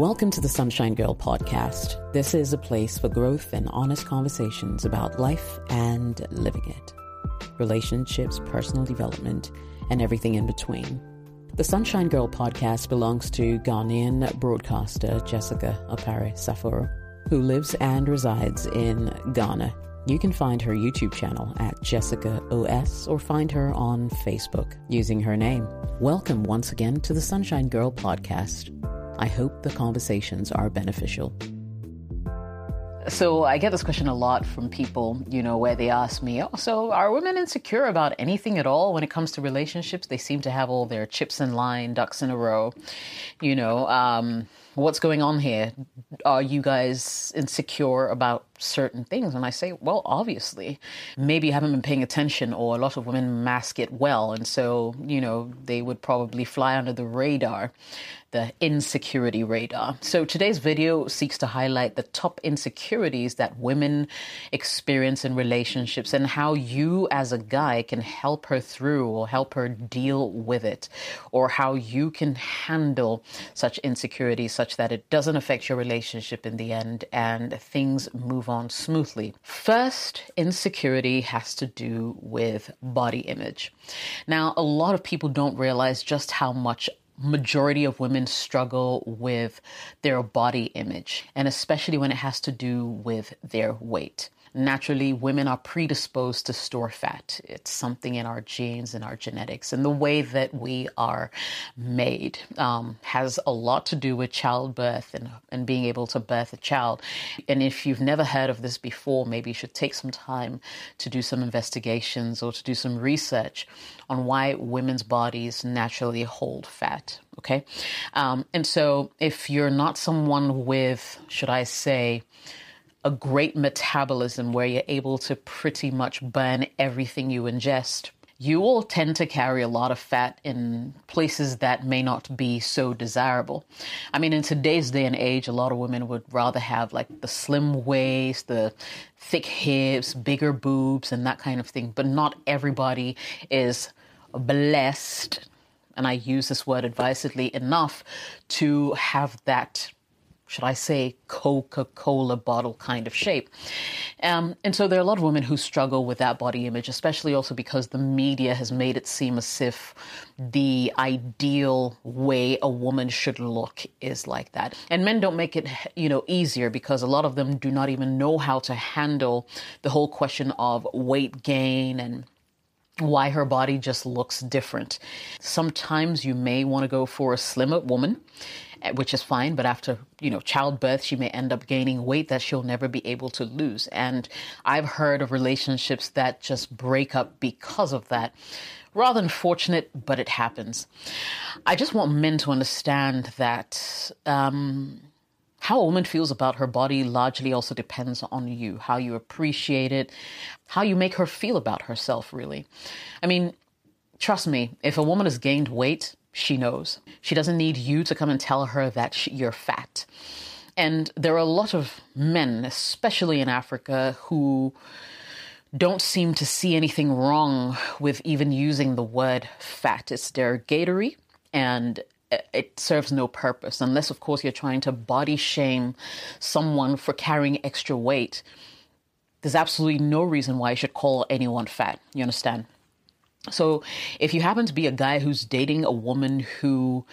Welcome to the Sunshine Girl podcast. This is a place for growth and honest conversations about life and living it, relationships, personal development, and everything in between. The Sunshine Girl podcast belongs to Ghanaian broadcaster Jessica Opare Saforo, who lives and resides in Ghana. You can find her YouTube channel at Jessica OS or find her on Facebook using her name. Welcome once again to the Sunshine Girl podcast. I hope the conversations are beneficial. So I get this question a lot from people, you know, where they ask me, "Oh, so are women insecure about anything at all when it comes to relationships? They seem to have all their chips in line, ducks in a row. You know, um, what's going on here? Are you guys insecure about certain things? And I say, well, obviously, maybe you haven't been paying attention, or a lot of women mask it well, and so you know they would probably fly under the radar the insecurity radar. So today's video seeks to highlight the top insecurities that women experience in relationships and how you as a guy can help her through or help her deal with it or how you can handle such insecurities such that it doesn't affect your relationship in the end and things move on smoothly. First, insecurity has to do with body image. Now, a lot of people don't realize just how much majority of women struggle with their body image, and especially when it has to do with their weight naturally women are predisposed to store fat. It's something in our genes and our genetics. And the way that we are made um, has a lot to do with childbirth and, and being able to birth a child. And if you've never heard of this before, maybe you should take some time to do some investigations or to do some research on why women's bodies naturally hold fat. Okay. Um, and so if you're not someone with, should I say, a great metabolism where you're able to pretty much burn everything you ingest, you will tend to carry a lot of fat in places that may not be so desirable. I mean, in today's day and age, a lot of women would rather have like the slim waist, the thick hips, bigger boobs, and that kind of thing. But not everybody is blessed, and I use this word advisedly enough to have that should I say, Coca Cola bottle kind of shape. Um, and so there are a lot of women who struggle with that body image, especially also because the media has made it seem as if the ideal way a woman should look is like that. And men don't make it, you know, easier because a lot of them do not even know how to handle the whole question of weight gain and why her body just looks different. Sometimes you may want to go for a slimmer woman Eh, which is fine. But after, you know, childbirth, she may end up gaining weight that she'll never be able to lose. And I've heard of relationships that just break up because of that. Rather unfortunate, but it happens. I just want men to understand that um, how a woman feels about her body largely also depends on you, how you appreciate it, how you make her feel about herself, really. I mean, trust me, if a woman has gained weight, she knows. She doesn't need you to come and tell her that she, you're fat. And there are a lot of men, especially in Africa, who don't seem to see anything wrong with even using the word fat. It's derogatory and it serves no purpose, unless, of course, you're trying to body shame someone for carrying extra weight. There's absolutely no reason why you should call anyone fat. You understand? So, if you happen to be a guy who's dating a woman who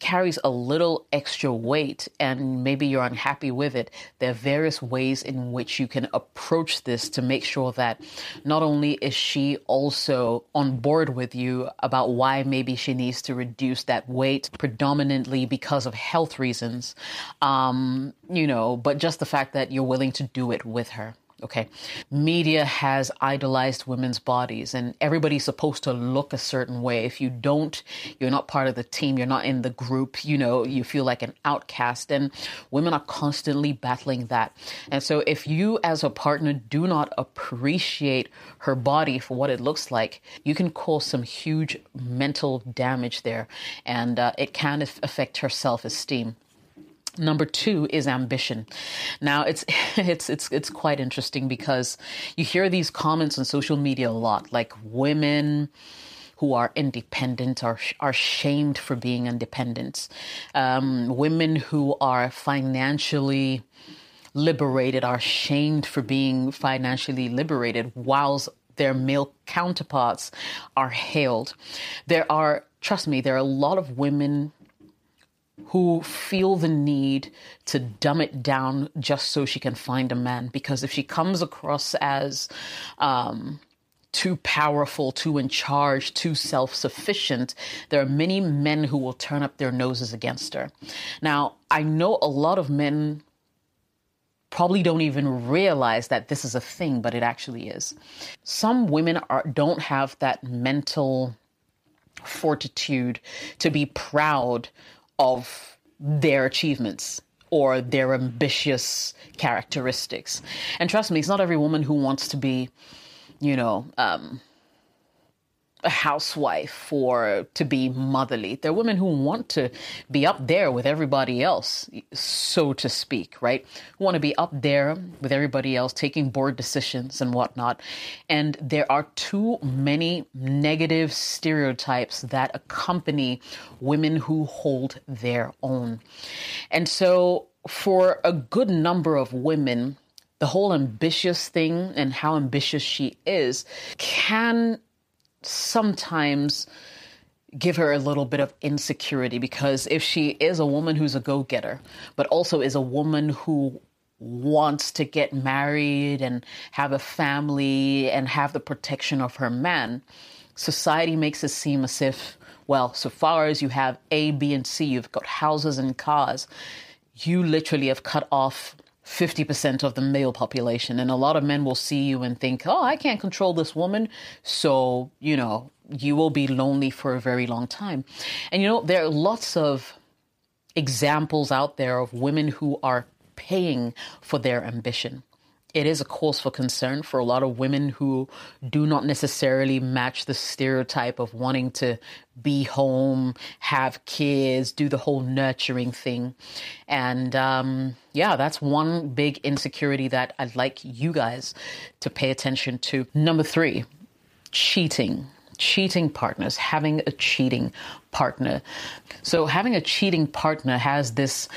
carries a little extra weight and maybe you're unhappy with it, there are various ways in which you can approach this to make sure that not only is she also on board with you about why maybe she needs to reduce that weight predominantly because of health reasons, um, you know, but just the fact that you're willing to do it with her. Okay. Media has idolized women's bodies and everybody's supposed to look a certain way. If you don't, you're not part of the team, you're not in the group, you know, you feel like an outcast. And women are constantly battling that. And so if you as a partner do not appreciate her body for what it looks like, you can cause some huge mental damage there. And uh, it can affect her self esteem. Number two is ambition. Now it's it's it's it's quite interesting because you hear these comments on social media a lot, like women who are independent are are shamed for being independent. Um, women who are financially liberated are shamed for being financially liberated, whilst their male counterparts are hailed. There are, trust me, there are a lot of women who feel the need to dumb it down just so she can find a man. Because if she comes across as um, too powerful, too in charge, too self sufficient, there are many men who will turn up their noses against her. Now, I know a lot of men probably don't even realize that this is a thing, but it actually is. Some women are, don't have that mental fortitude to be proud of their achievements or their ambitious characteristics. And trust me, it's not every woman who wants to be, you know, um, a housewife or to be motherly. There are women who want to be up there with everybody else, so to speak, right? Who want to be up there with everybody else, taking board decisions and whatnot. And there are too many negative stereotypes that accompany women who hold their own. And so, for a good number of women, the whole ambitious thing and how ambitious she is can sometimes give her a little bit of insecurity because if she is a woman who's a go getter, but also is a woman who wants to get married and have a family and have the protection of her man, society makes it seem as if, well, so far as you have A, B, and C, you've got houses and cars, you literally have cut off 50% of the male population. And a lot of men will see you and think, oh, I can't control this woman. So, you know, you will be lonely for a very long time. And, you know, there are lots of examples out there of women who are paying for their ambition it is a cause for concern for a lot of women who do not necessarily match the stereotype of wanting to be home, have kids, do the whole nurturing thing. And um, yeah, that's one big insecurity that I'd like you guys to pay attention to. Number three, cheating. Cheating partners, having a cheating partner. So, having a cheating partner has this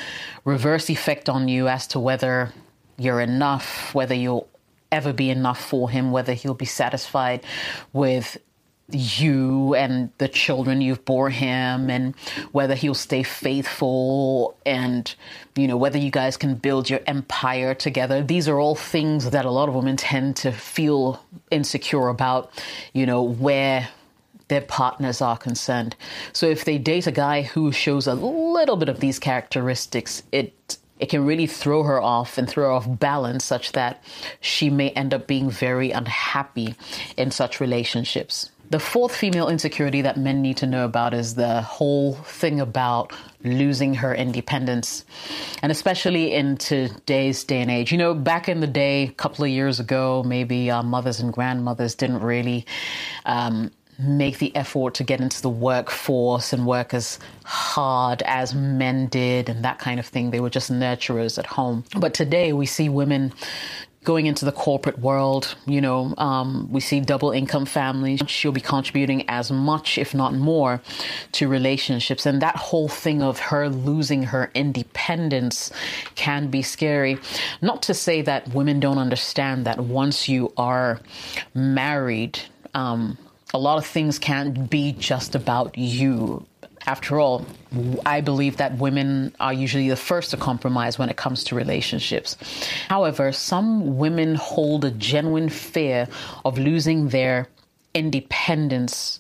reverse effect on you as to whether you're enough, whether you'll ever be enough for him, whether he'll be satisfied with you and the children you've bore him and whether he'll stay faithful and you know whether you guys can build your empire together. These are all things that a lot of women tend to feel insecure about you know where their partners are concerned. So if they date a guy who shows a little bit of these characteristics it it can really throw her off and throw off balance such that she may end up being very unhappy in such relationships. The fourth female insecurity that men need to know about is the whole thing about losing her independence. And especially in today's day and age. You know, back in the day, a couple of years ago, maybe uh, mothers and grandmothers didn't really um, make the effort to get into the workforce and work as hard as men did and that kind of thing. They were just nurturers at home. But today we see women going into the corporate world. You know, um, we see double income families. She'll be contributing as much, if not more, to relationships. And that whole thing of her losing her independence can be scary. Not to say that women don't understand that once you are married, um, a lot of things can't be just about you. After all, I believe that women are usually the first to compromise when it comes to relationships. However, some women hold a genuine fear of losing their independence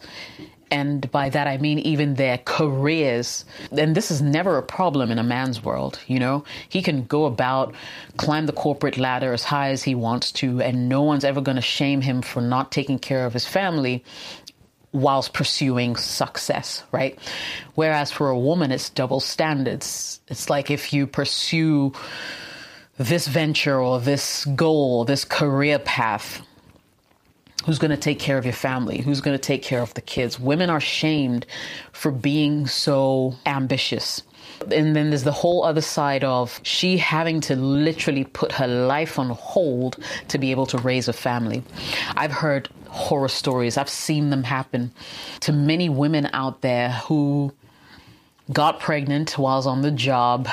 and by that I mean even their careers. And this is never a problem in a man's world, you know? He can go about, climb the corporate ladder as high as he wants to, and no one's ever going to shame him for not taking care of his family whilst pursuing success, right? Whereas for a woman, it's double standards. It's like if you pursue this venture or this goal, this career path, Who's going to take care of your family? Who's going to take care of the kids? Women are shamed for being so ambitious. And then there's the whole other side of she having to literally put her life on hold to be able to raise a family. I've heard horror stories. I've seen them happen to many women out there who got pregnant whilst on the job,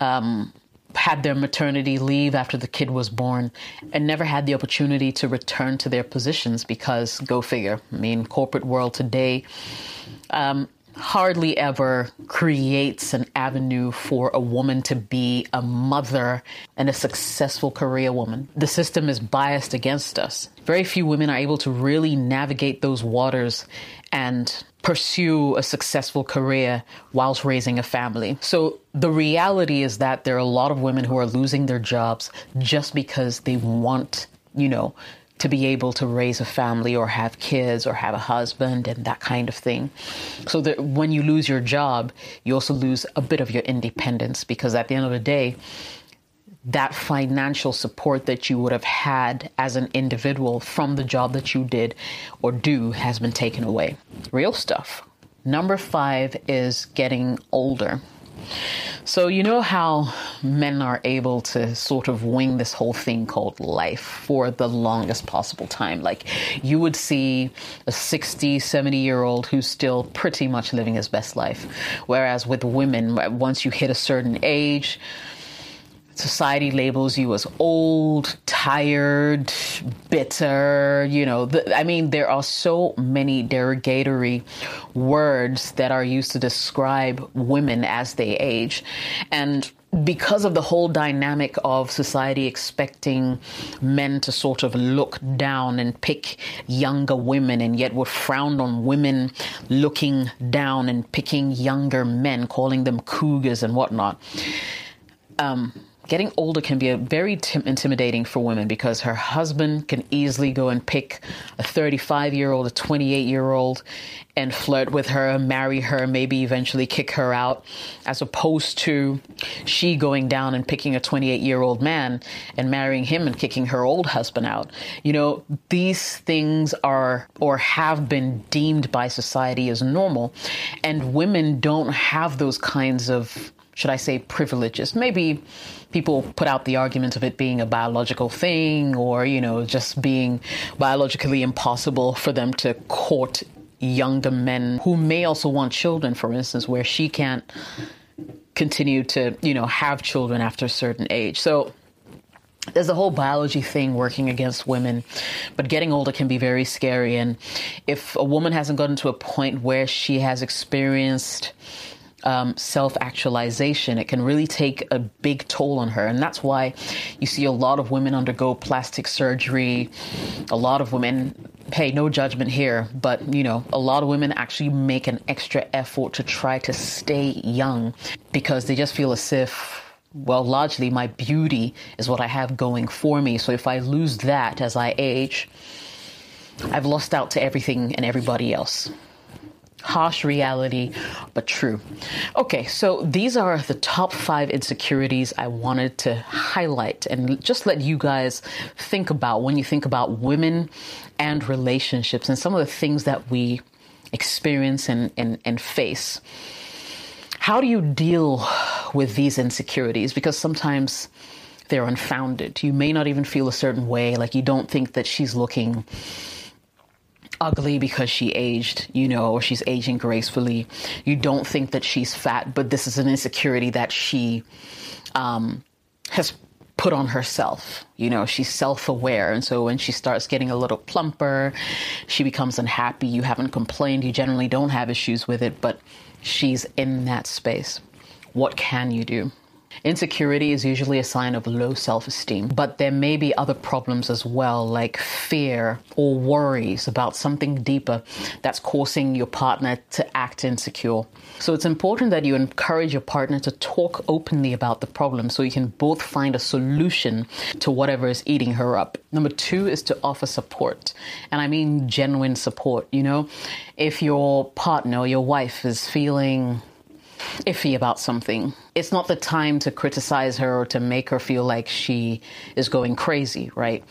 um, had their maternity leave after the kid was born, and never had the opportunity to return to their positions because, go figure, I mean, corporate world today. Um, hardly ever creates an avenue for a woman to be a mother and a successful career woman. The system is biased against us. Very few women are able to really navigate those waters and pursue a successful career whilst raising a family. So the reality is that there are a lot of women who are losing their jobs just because they want, you know, to be able to raise a family or have kids or have a husband and that kind of thing. So that when you lose your job, you also lose a bit of your independence because at the end of the day, that financial support that you would have had as an individual from the job that you did or do has been taken away. Real stuff. Number five is getting older. So, you know how men are able to sort of wing this whole thing called life for the longest possible time? Like, you would see a 60, 70 year old who's still pretty much living his best life. Whereas with women, once you hit a certain age, society labels you as old, tired, bitter. You know, the, I mean, there are so many derogatory words that are used to describe women as they age. And because of the whole dynamic of society expecting men to sort of look down and pick younger women, and yet we're frowned on women looking down and picking younger men, calling them cougars and whatnot. Um, getting older can be very tim- intimidating for women because her husband can easily go and pick a 35 year old, a 28 year old, and flirt with her, marry her, maybe eventually kick her out, as opposed to she going down and picking a 28 year old man and marrying him and kicking her old husband out. You know, these things are or have been deemed by society as normal, and women don't have those kinds of should I say, privileges. Maybe people put out the argument of it being a biological thing or, you know, just being biologically impossible for them to court younger men who may also want children, for instance, where she can't continue to, you know, have children after a certain age. So, there's a whole biology thing working against women, but getting older can be very scary. And if a woman hasn't gotten to a point where she has experienced um, self actualization. It can really take a big toll on her. And that's why you see a lot of women undergo plastic surgery. A lot of women, hey, no judgment here, but you know, a lot of women actually make an extra effort to try to stay young because they just feel as if well, largely my beauty is what I have going for me. So if I lose that as I age, I've lost out to everything and everybody else harsh reality, but true. Okay, so these are the top five insecurities I wanted to highlight and just let you guys think about when you think about women and relationships and some of the things that we experience and, and, and face. How do you deal with these insecurities? Because sometimes they're unfounded. You may not even feel a certain way, like you don't think that she's looking ugly because she aged, you know, or she's aging gracefully. You don't think that she's fat, but this is an insecurity that she um, has put on herself. You know, she's self aware. And so when she starts getting a little plumper, she becomes unhappy. You haven't complained. You generally don't have issues with it, but she's in that space. What can you do? Insecurity is usually a sign of low self esteem, but there may be other problems as well, like fear or worries about something deeper that's causing your partner to act insecure. So it's important that you encourage your partner to talk openly about the problem so you can both find a solution to whatever is eating her up. Number two is to offer support. And I mean genuine support. You know, if your partner or your wife is feeling iffy about something, it's not the time to criticize her or to make her feel like she is going crazy, right?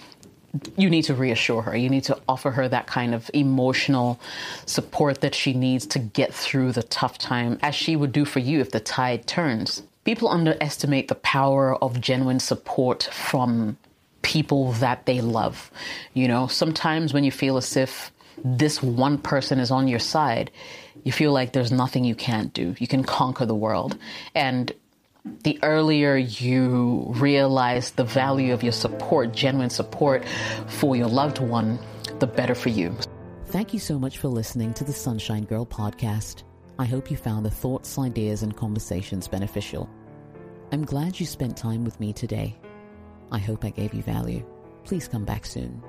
You need to reassure her. You need to offer her that kind of emotional support that she needs to get through the tough time, as she would do for you if the tide turns. People underestimate the power of genuine support from people that they love. You know, sometimes when you feel as if this one person is on your side, you feel like there's nothing you can't do. You can conquer the world. And the earlier you realize the value of your support, genuine support for your loved one, the better for you. Thank you so much for listening to the Sunshine Girl podcast. I hope you found the thoughts, ideas, and conversations beneficial. I'm glad you spent time with me today. I hope I gave you value. Please come back soon.